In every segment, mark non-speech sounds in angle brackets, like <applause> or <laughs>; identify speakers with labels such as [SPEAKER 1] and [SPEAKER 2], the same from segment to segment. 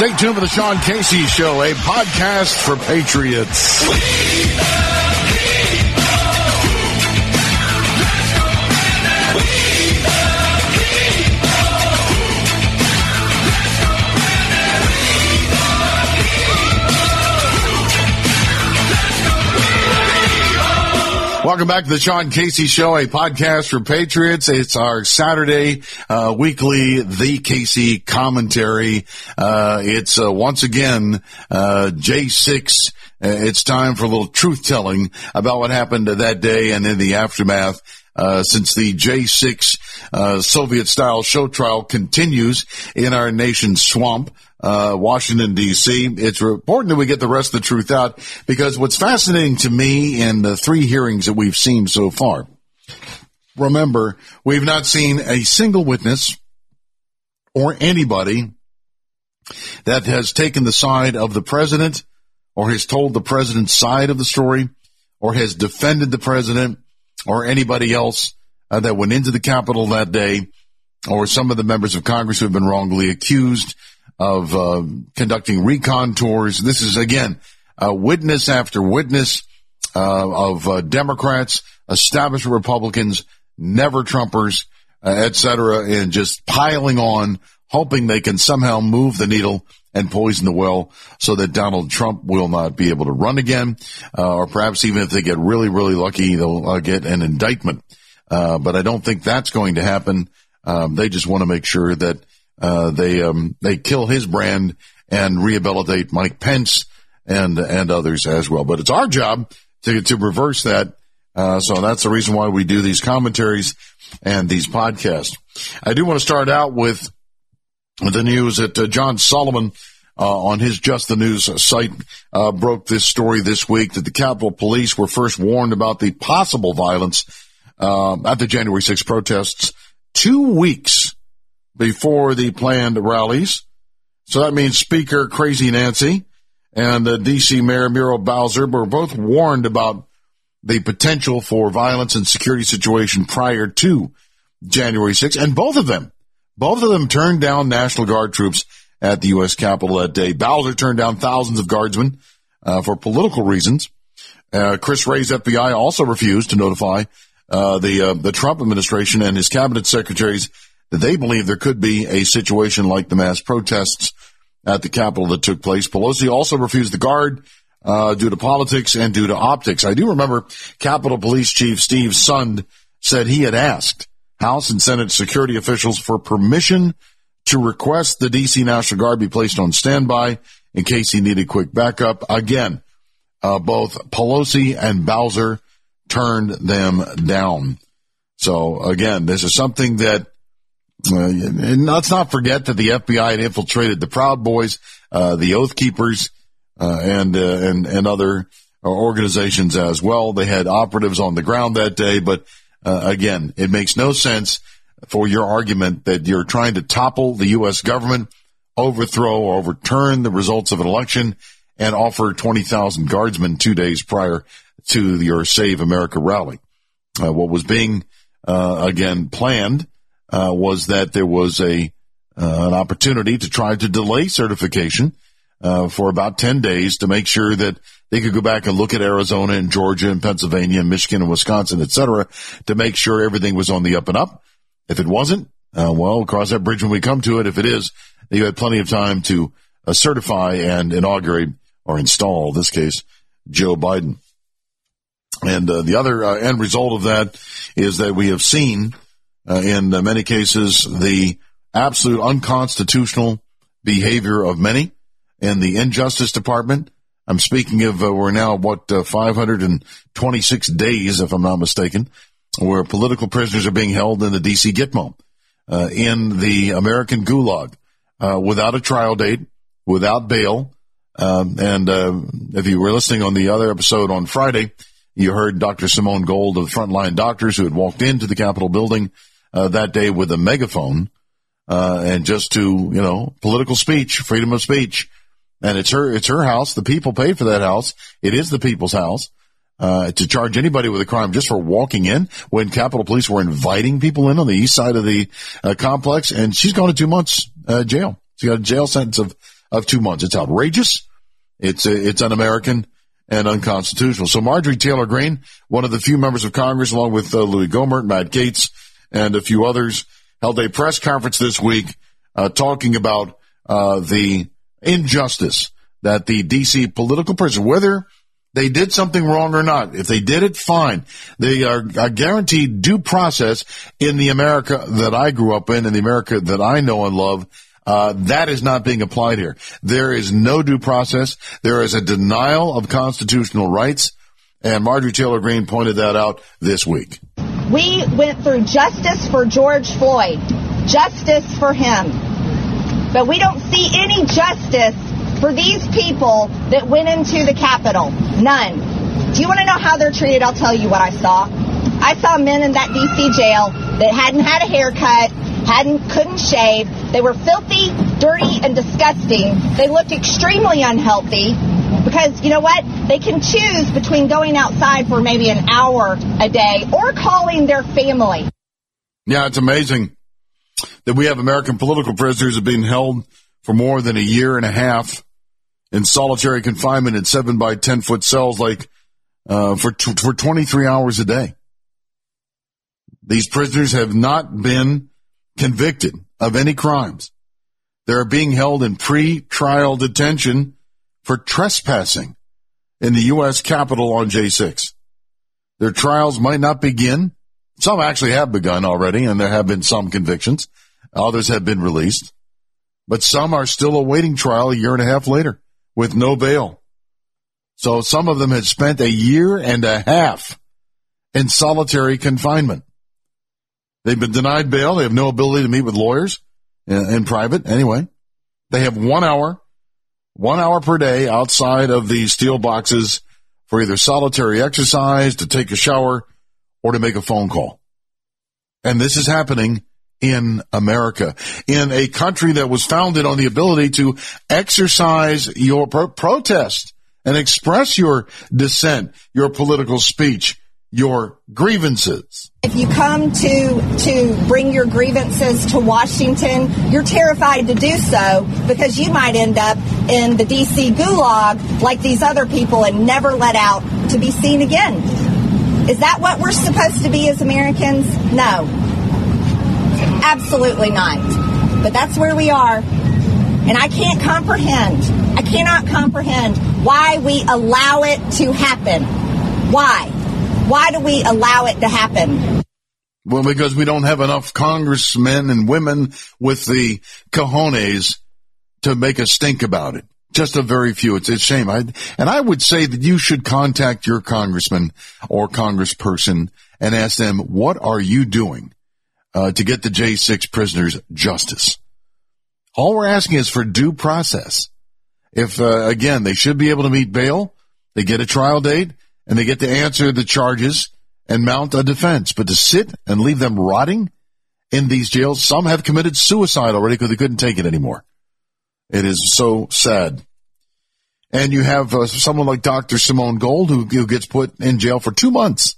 [SPEAKER 1] Stay tuned for the Sean Casey Show, a podcast for patriots. Welcome back to the Sean Casey Show, a podcast for patriots. It's our Saturday uh, weekly The Casey commentary. Uh, it's uh, once again uh, J6. Uh, it's time for a little truth telling about what happened that day and in the aftermath. Uh, since the J6 Soviet style show trial continues in our nation's swamp, uh, Washington D.C. It's important that we get the rest of the truth out because what's fascinating to me in the three hearings that we've seen so far, remember, we've not seen a single witness or anybody that has taken the side of the president or has told the president's side of the story or has defended the president or anybody else uh, that went into the Capitol that day or some of the members of Congress who have been wrongly accused of uh, conducting recon tours. This is again uh, witness after witness uh, of uh, Democrats, establishment Republicans, never Trumpers, uh, etc., and just piling on, hoping they can somehow move the needle and poison the well so that Donald Trump will not be able to run again, uh, or perhaps even if they get really, really lucky, they'll get an indictment. but I don't think that's going to happen. Um, they just want to make sure that uh, they um, they kill his brand and rehabilitate Mike Pence and and others as well. But it's our job to to reverse that. Uh, so that's the reason why we do these commentaries and these podcasts. I do want to start out with the news that uh, John Solomon. Uh, on his Just the News site, uh, broke this story this week that the Capitol Police were first warned about the possible violence uh, at the January 6 protests two weeks before the planned rallies. So that means Speaker Crazy Nancy and uh, D.C. Mayor Muriel Bowser were both warned about the potential for violence and security situation prior to January 6th. And both of them, both of them turned down National Guard troops at the U.S. Capitol that day. Bowser turned down thousands of guardsmen uh, for political reasons. Uh, Chris Wray's FBI also refused to notify uh, the uh, the Trump administration and his cabinet secretaries they believe there could be a situation like the mass protests at the Capitol that took place. Pelosi also refused the guard uh, due to politics and due to optics. I do remember Capitol Police Chief Steve Sund said he had asked House and Senate security officials for permission to request the D.C. National Guard be placed on standby in case he needed quick backup. Again, uh, both Pelosi and Bowser turned them down. So again, this is something that uh, and let's not forget that the FBI had infiltrated the Proud Boys, uh, the Oath Keepers, uh, and, uh, and, and other organizations as well. They had operatives on the ground that day, but, uh, again, it makes no sense for your argument that you're trying to topple the U.S. government, overthrow or overturn the results of an election, and offer 20,000 guardsmen two days prior to your Save America rally. Uh, what was being, again, planned uh, was that there was a uh, an opportunity to try to delay certification uh, for about 10 days to make sure that they could go back and look at Arizona and Georgia and Pennsylvania and Michigan and Wisconsin, et cetera, to make sure everything was on the up and up. If it wasn't, uh, well, cross that bridge when we come to it. If it is, you had plenty of time to uh, certify and inaugurate or install, in this case, Joe Biden. And uh, the other uh, end result of that is that we have seen uh, in uh, many cases, the absolute unconstitutional behavior of many in the Injustice Department. I'm speaking of uh, we're now what uh, 526 days, if I'm not mistaken, where political prisoners are being held in the DC Gitmo, uh, in the American Gulag, uh, without a trial date, without bail. Um, and if you were listening on the other episode on Friday, you heard Dr. Simone Gold of Frontline Doctors who had walked into the Capitol building uh, that day with a megaphone uh, and just to you know political speech, freedom of speech, and it's her it's her house. The people paid for that house. It is the people's house. Uh, to charge anybody with a crime just for walking in when Capitol Police were inviting people in on the east side of the uh, complex, and she's going to two months uh, jail. She got a jail sentence of of two months. It's outrageous. It's it's un-American and unconstitutional. So Marjorie Taylor Greene, one of the few members of Congress, along with uh, Louis Gohmert, Matt Gaetz, and a few others, held a press conference this week uh, talking about uh, the injustice that the DC political prisoners, whether they did something wrong or not, if they did it, fine. They are, are guaranteed due process in the America that I grew up in and the America that I know and love. Uh, that is not being applied here. There is no due process. There is a denial of constitutional rights. And Marjorie Taylor Greene pointed that out this week.
[SPEAKER 2] We went through justice for George Floyd, justice for him. But we don't see any justice for these people that went into the Capitol. None. Do you want to know how they're treated? I'll tell you what I saw. I saw men in that DC jail that hadn't had a haircut, hadn't couldn't shave. They were filthy, dirty, and disgusting. They looked extremely unhealthy because you know what? They can choose between going outside for maybe an hour a day or calling their family.
[SPEAKER 1] Yeah, it's amazing that we have American political prisoners have been held for more than a year and a half in solitary confinement in seven by 10 foot cells, like, uh, for, t- for 23 hours a day. These prisoners have not been convicted of any crimes. They're being held in pre-trial detention for trespassing in the U.S. Capitol on J6. Their trials might not begin. Some actually have begun already, and there have been some convictions. Others have been released. But some are still awaiting trial a year and a half later with no bail. So some of them had spent a year and a half in solitary confinement. They've been denied bail. They have no ability to meet with lawyers in, in private. Anyway, they have one hour, one hour per day outside of these steel boxes for either solitary exercise, to take a shower, or to make a phone call. And this is happening in America, in a country that was founded on the ability to exercise your pro- protest and express your dissent, your political speech, your grievances.
[SPEAKER 2] If you come to to bring your grievances to Washington, you're terrified to do so because you might end up in the DC gulag like these other people and never let out to be seen again. Is that what we're supposed to be as Americans? No. Absolutely not. But that's where we are. And I can't comprehend, I cannot comprehend why we allow it to happen. Why? Why do we allow it to happen?
[SPEAKER 1] Well, because we don't have enough congressmen and women with the cojones to make a stink about it. Just a very few. It's a shame. I, and I would say that you should contact your congressman or congressperson and ask them, what are you doing uh, to get the J6 prisoners justice? All we're asking is for due process. If, uh, again, they should be able to meet bail, they get a trial date, and they get to answer the charges and mount a defense. But to sit and leave them rotting in these jails, some have committed suicide already because they couldn't take it anymore. It is so sad. And you have uh, someone like Dr. Simone Gold who, who, gets put in jail for two months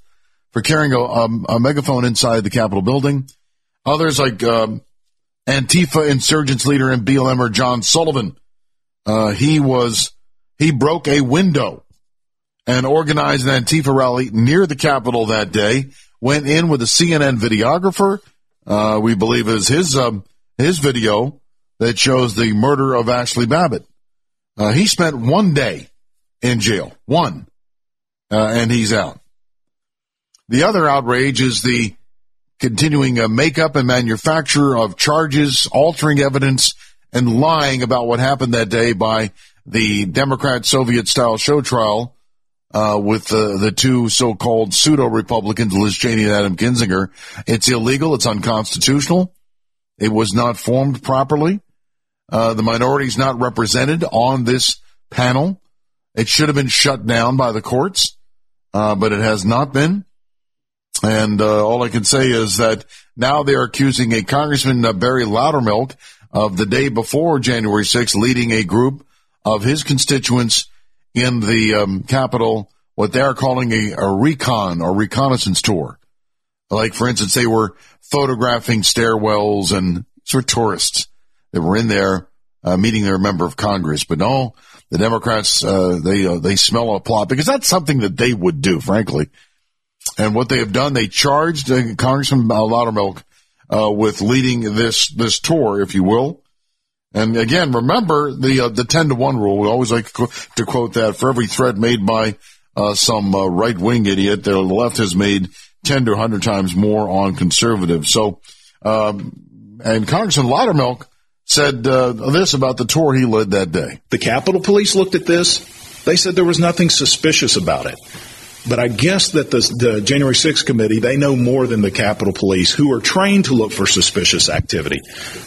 [SPEAKER 1] for carrying a, um, a megaphone inside the Capitol building. Others like um, Antifa insurgents leader and BLMer John Sullivan. Uh, he was he broke a window and organized an Antifa rally near the Capitol that day. Went in with a CNN videographer. Uh, we believe it is his um, his video that shows the murder of Ashley Babbitt. Uh, he spent one day in jail, one, uh, and he's out. The other outrage is the continuing uh, makeup and manufacture of charges, altering evidence, and lying about what happened that day by the Democrat Soviet style show trial uh, with the, the two so-called pseudo-Republicans, Liz Cheney and Adam Kinzinger. It's illegal. It's unconstitutional. It was not formed properly. Uh, the minority is not represented on this panel. It should have been shut down by the courts, uh, but it has not been. And uh, all I can say is that now they are accusing a Congressman uh, Barry Loudermilk of the day before January 6th leading a group of his constituents in the um, Capitol what they're calling a, a recon or reconnaissance tour. Like, for instance, they were photographing stairwells and for tourists that were in there uh, meeting their member of Congress. But no, the Democrats, uh, they, uh, they smell a plot because that's something that they would do, frankly. And what they have done, they charged uh, Congressman Loudermilk, uh, with leading this, this tour, if you will. And again, remember the, uh, the 10 to 1 rule. We always like to quote that for every threat made by, uh, some, uh, right wing idiot, the left has made 10 to 100 times more on conservatives. So, um, and Congressman Loudermilk said uh, this about the tour he led that day.
[SPEAKER 3] The Capitol Police looked at this. They said there was nothing suspicious about it. But I guess that the, the, January 6th committee, they know more than the Capitol Police, who are trained to look for suspicious activity.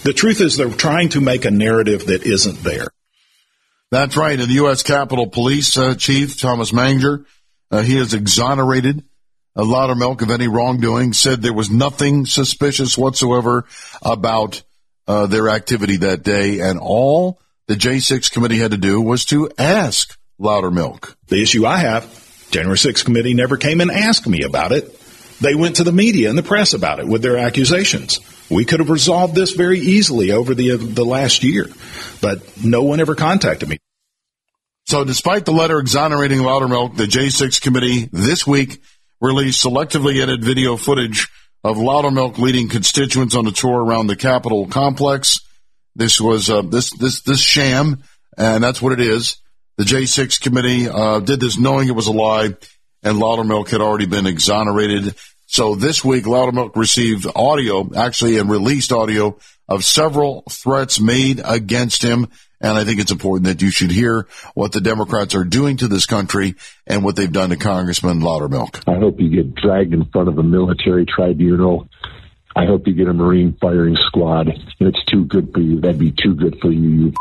[SPEAKER 3] The truth is they're trying to make a narrative that isn't there.
[SPEAKER 1] That's right. And the U.S. Capitol Police uh, Chief, Thomas Manger, uh, he has exonerated a Loudermilk of any wrongdoing, said there was nothing suspicious whatsoever about uh, their activity that day, and all the J6 committee had to do was to ask Loudermilk.
[SPEAKER 3] The issue I have, January 6th committee never came and asked me about it. They went to the media and the press about it with their accusations. We could have resolved this very easily over the the last year, but no one ever contacted me.
[SPEAKER 1] So, despite the letter exonerating Loudermilk, the J6 committee this week released selectively edited video footage of Loudermilk leading constituents on a tour around the Capitol complex. This was uh, this this this sham, and that's what it is. The J6 committee uh, did this knowing it was a lie, and Loudermilk had already been exonerated. So this week, Loudermilk received audio, actually, and released audio of several threats made against him and I think it's important that you should hear what the Democrats are doing to this country and what they've done to Congressman Loudermilk.
[SPEAKER 4] I hope you get dragged in front of a military tribunal. I hope you get a Marine firing squad. It's too good for you. That'd be too good for you. you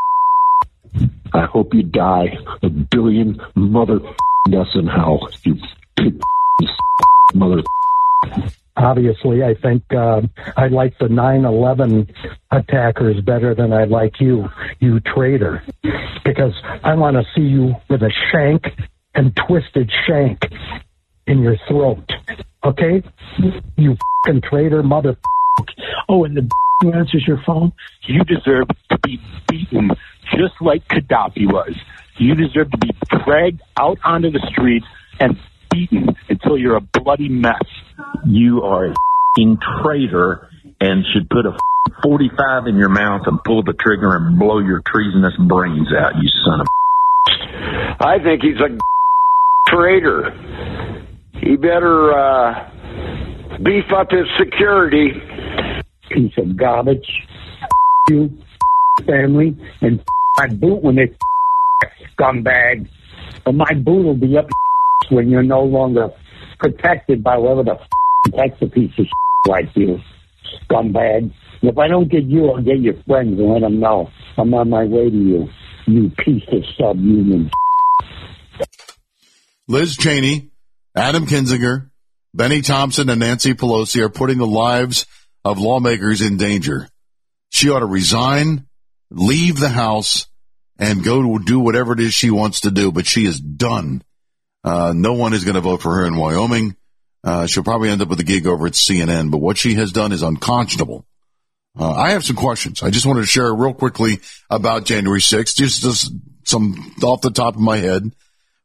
[SPEAKER 4] I hope you die a billion mother deaths in hell. You pig mother
[SPEAKER 5] obviously, I think uh, I like the 9/11 attackers better than I like you, you traitor, because I want to see you with a shank and twisted shank in your throat. Okay, you fucking traitor, mother.
[SPEAKER 6] Oh, and the who answers your phone, you deserve to be beaten just like Gaddafi was. You deserve to be dragged out onto the streets and beaten until you're a bloody mess.
[SPEAKER 7] You are a traitor and should put a 45 in your mouth and pull the trigger and blow your treasonous brains out, you son of
[SPEAKER 8] I think he's a traitor. He better uh, beef up his security.
[SPEAKER 5] Piece of garbage. You, family, and <laughs> my boot when they <laughs> scumbag. But my boot will be up <laughs> when you're no longer protected by whoever the protects a piece of like you, scumbag. If I don't get you, I'll get your friends and let them know I'm on my way to you, you piece of subhuman.
[SPEAKER 1] Liz Cheney, Adam Kinzinger, Bennie Thompson, and Nancy Pelosi are putting the lives of lawmakers in danger. She ought to resign, leave the House, and go do whatever it is she wants to do, but she is done uh, no one is going to vote for her in Wyoming. Uh, she'll probably end up with a gig over at CNN, but what she has done is unconscionable. Uh, I have some questions. I just wanted to share real quickly about January 6th, just, just some off the top of my head.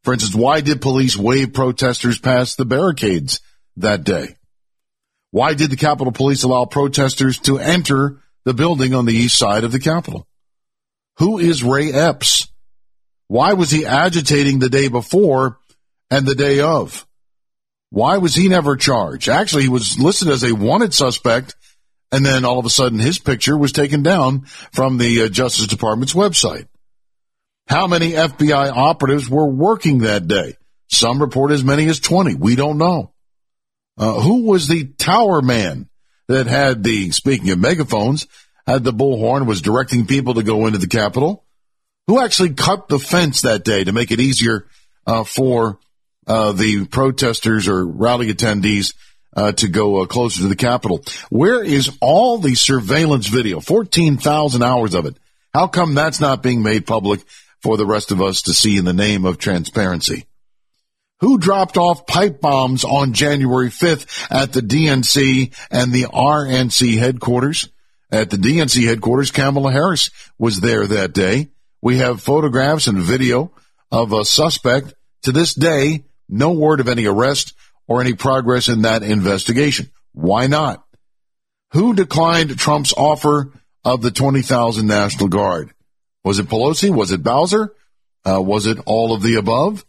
[SPEAKER 1] For instance, why did police wave protesters past the barricades that day? Why did the Capitol Police allow protesters to enter the building on the east side of the Capitol? Who is Ray Epps? Why was he agitating the day before and the day of. Why was he never charged? Actually, he was listed as a wanted suspect, and then all of a sudden his picture was taken down from the uh, Justice Department's website. How many FBI operatives were working that day? Some report as many as 20. We don't know. Uh, who was the tower man that had the, speaking of megaphones, had the bullhorn, was directing people to go into the Capitol? Who actually cut the fence that day to make it easier uh, for uh, the protesters or rally attendees uh, to go uh, closer to the Capitol. Where is all the surveillance video? 14,000 hours of it. How come that's not being made public for the rest of us to see in the name of transparency? Who dropped off pipe bombs on January 5th at the DNC and the RNC headquarters? At the DNC headquarters. Kamala Harris was there that day. We have photographs and video of a suspect. To this day, no word of any arrest or any progress in that investigation. Why not? Who declined Trump's offer of the 20,000 National Guard? Was it Pelosi? Was it Bowser? Uh, was it all of the above?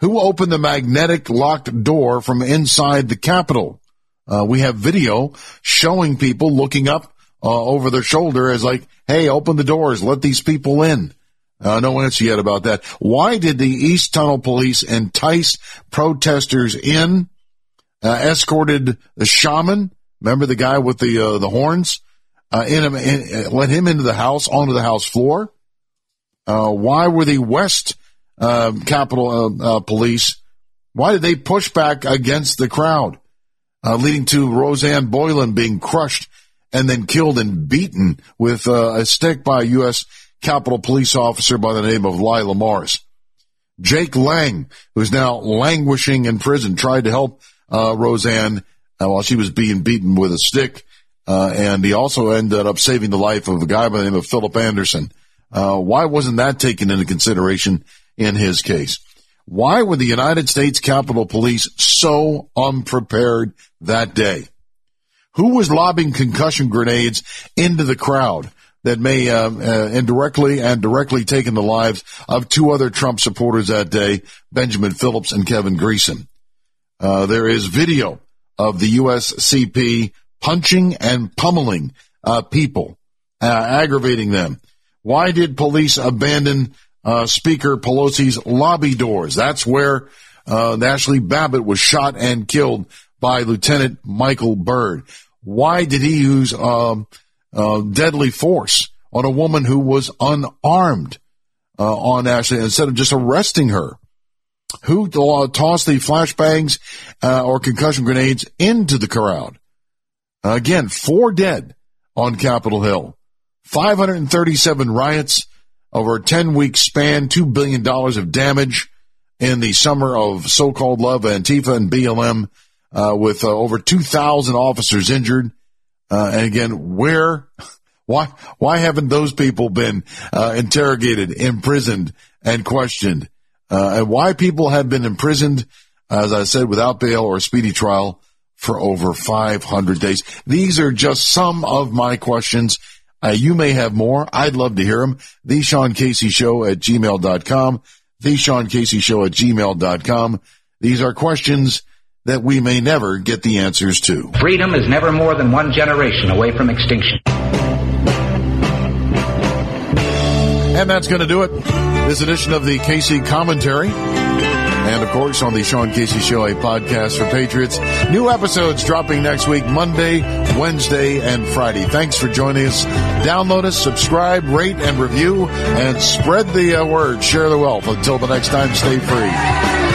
[SPEAKER 1] Who opened the magnetic locked door from inside the Capitol? Uh, we have video showing people looking up uh, over their shoulder as like, hey, open the doors, let these people in. Uh, no answer yet about that. Why did the East Tunnel police entice protesters in, uh, escorted the shaman? Remember the guy with the uh, the horns? Uh, in, in, let him into the house, onto the house floor. why were the West uh, Capitol uh, uh, Police. Why did they push back against the crowd, uh, leading to Rosanne Boyland being crushed and then killed and beaten with uh, a stick by a U.S. Capitol Police officer by the name of Lila Morris? Jake Lang, who's now languishing in prison, tried to help uh, Rosanne while she was being beaten with a stick. and he also ended up saving the life of a guy by the name of Philip Anderson. why wasn't that taken into consideration in his case. Why were the United States Capitol Police so unprepared that day? Who was lobbing concussion grenades into the crowd that may uh, uh, indirectly and directly taken the lives of two other Trump supporters that day, Benjamin Phillips and Kevin Greeson? Uh, there is video of the USCP punching and pummeling uh, people, uh, aggravating them. Why did police abandon uh, Speaker Pelosi's lobby doors. That's where uh, Ashley Babbitt was shot and killed by Lieutenant Michael Byrd. Why did he use um, uh, deadly force on a woman who was unarmed uh, on Ashley instead of just arresting her? Who uh, tossed the flashbangs uh, or concussion grenades into the crowd? again, four dead on Capitol Hill. 537 riots over a 10 week span, $2 billion of damage in the summer of so-called love Antifa and BLM, uh, with uh, over 2,000 officers injured. Uh, and again, where, <laughs> why, why haven't those people been, uh, interrogated, imprisoned, and questioned? Uh, and why people have been imprisoned, as I said, without bail or speedy trial for over 500 days. These are just some of my questions. Uh, you may have more. I'd love to hear them. The Sean Casey Show at gmail.com. The Sean Casey Show at gmail.com. These are questions that we may never get the answers to.
[SPEAKER 9] Freedom is never more than one generation away from extinction.
[SPEAKER 1] And that's going to do it. This edition of the Casey Commentary. And of course, on the Sean Casey Show, a podcast for Patriots. New episodes dropping next week, Monday, Wednesday, and Friday. Thanks for joining us. Download us, subscribe, rate, and review, and spread the uh, word. Share the wealth. Until the next time, stay free.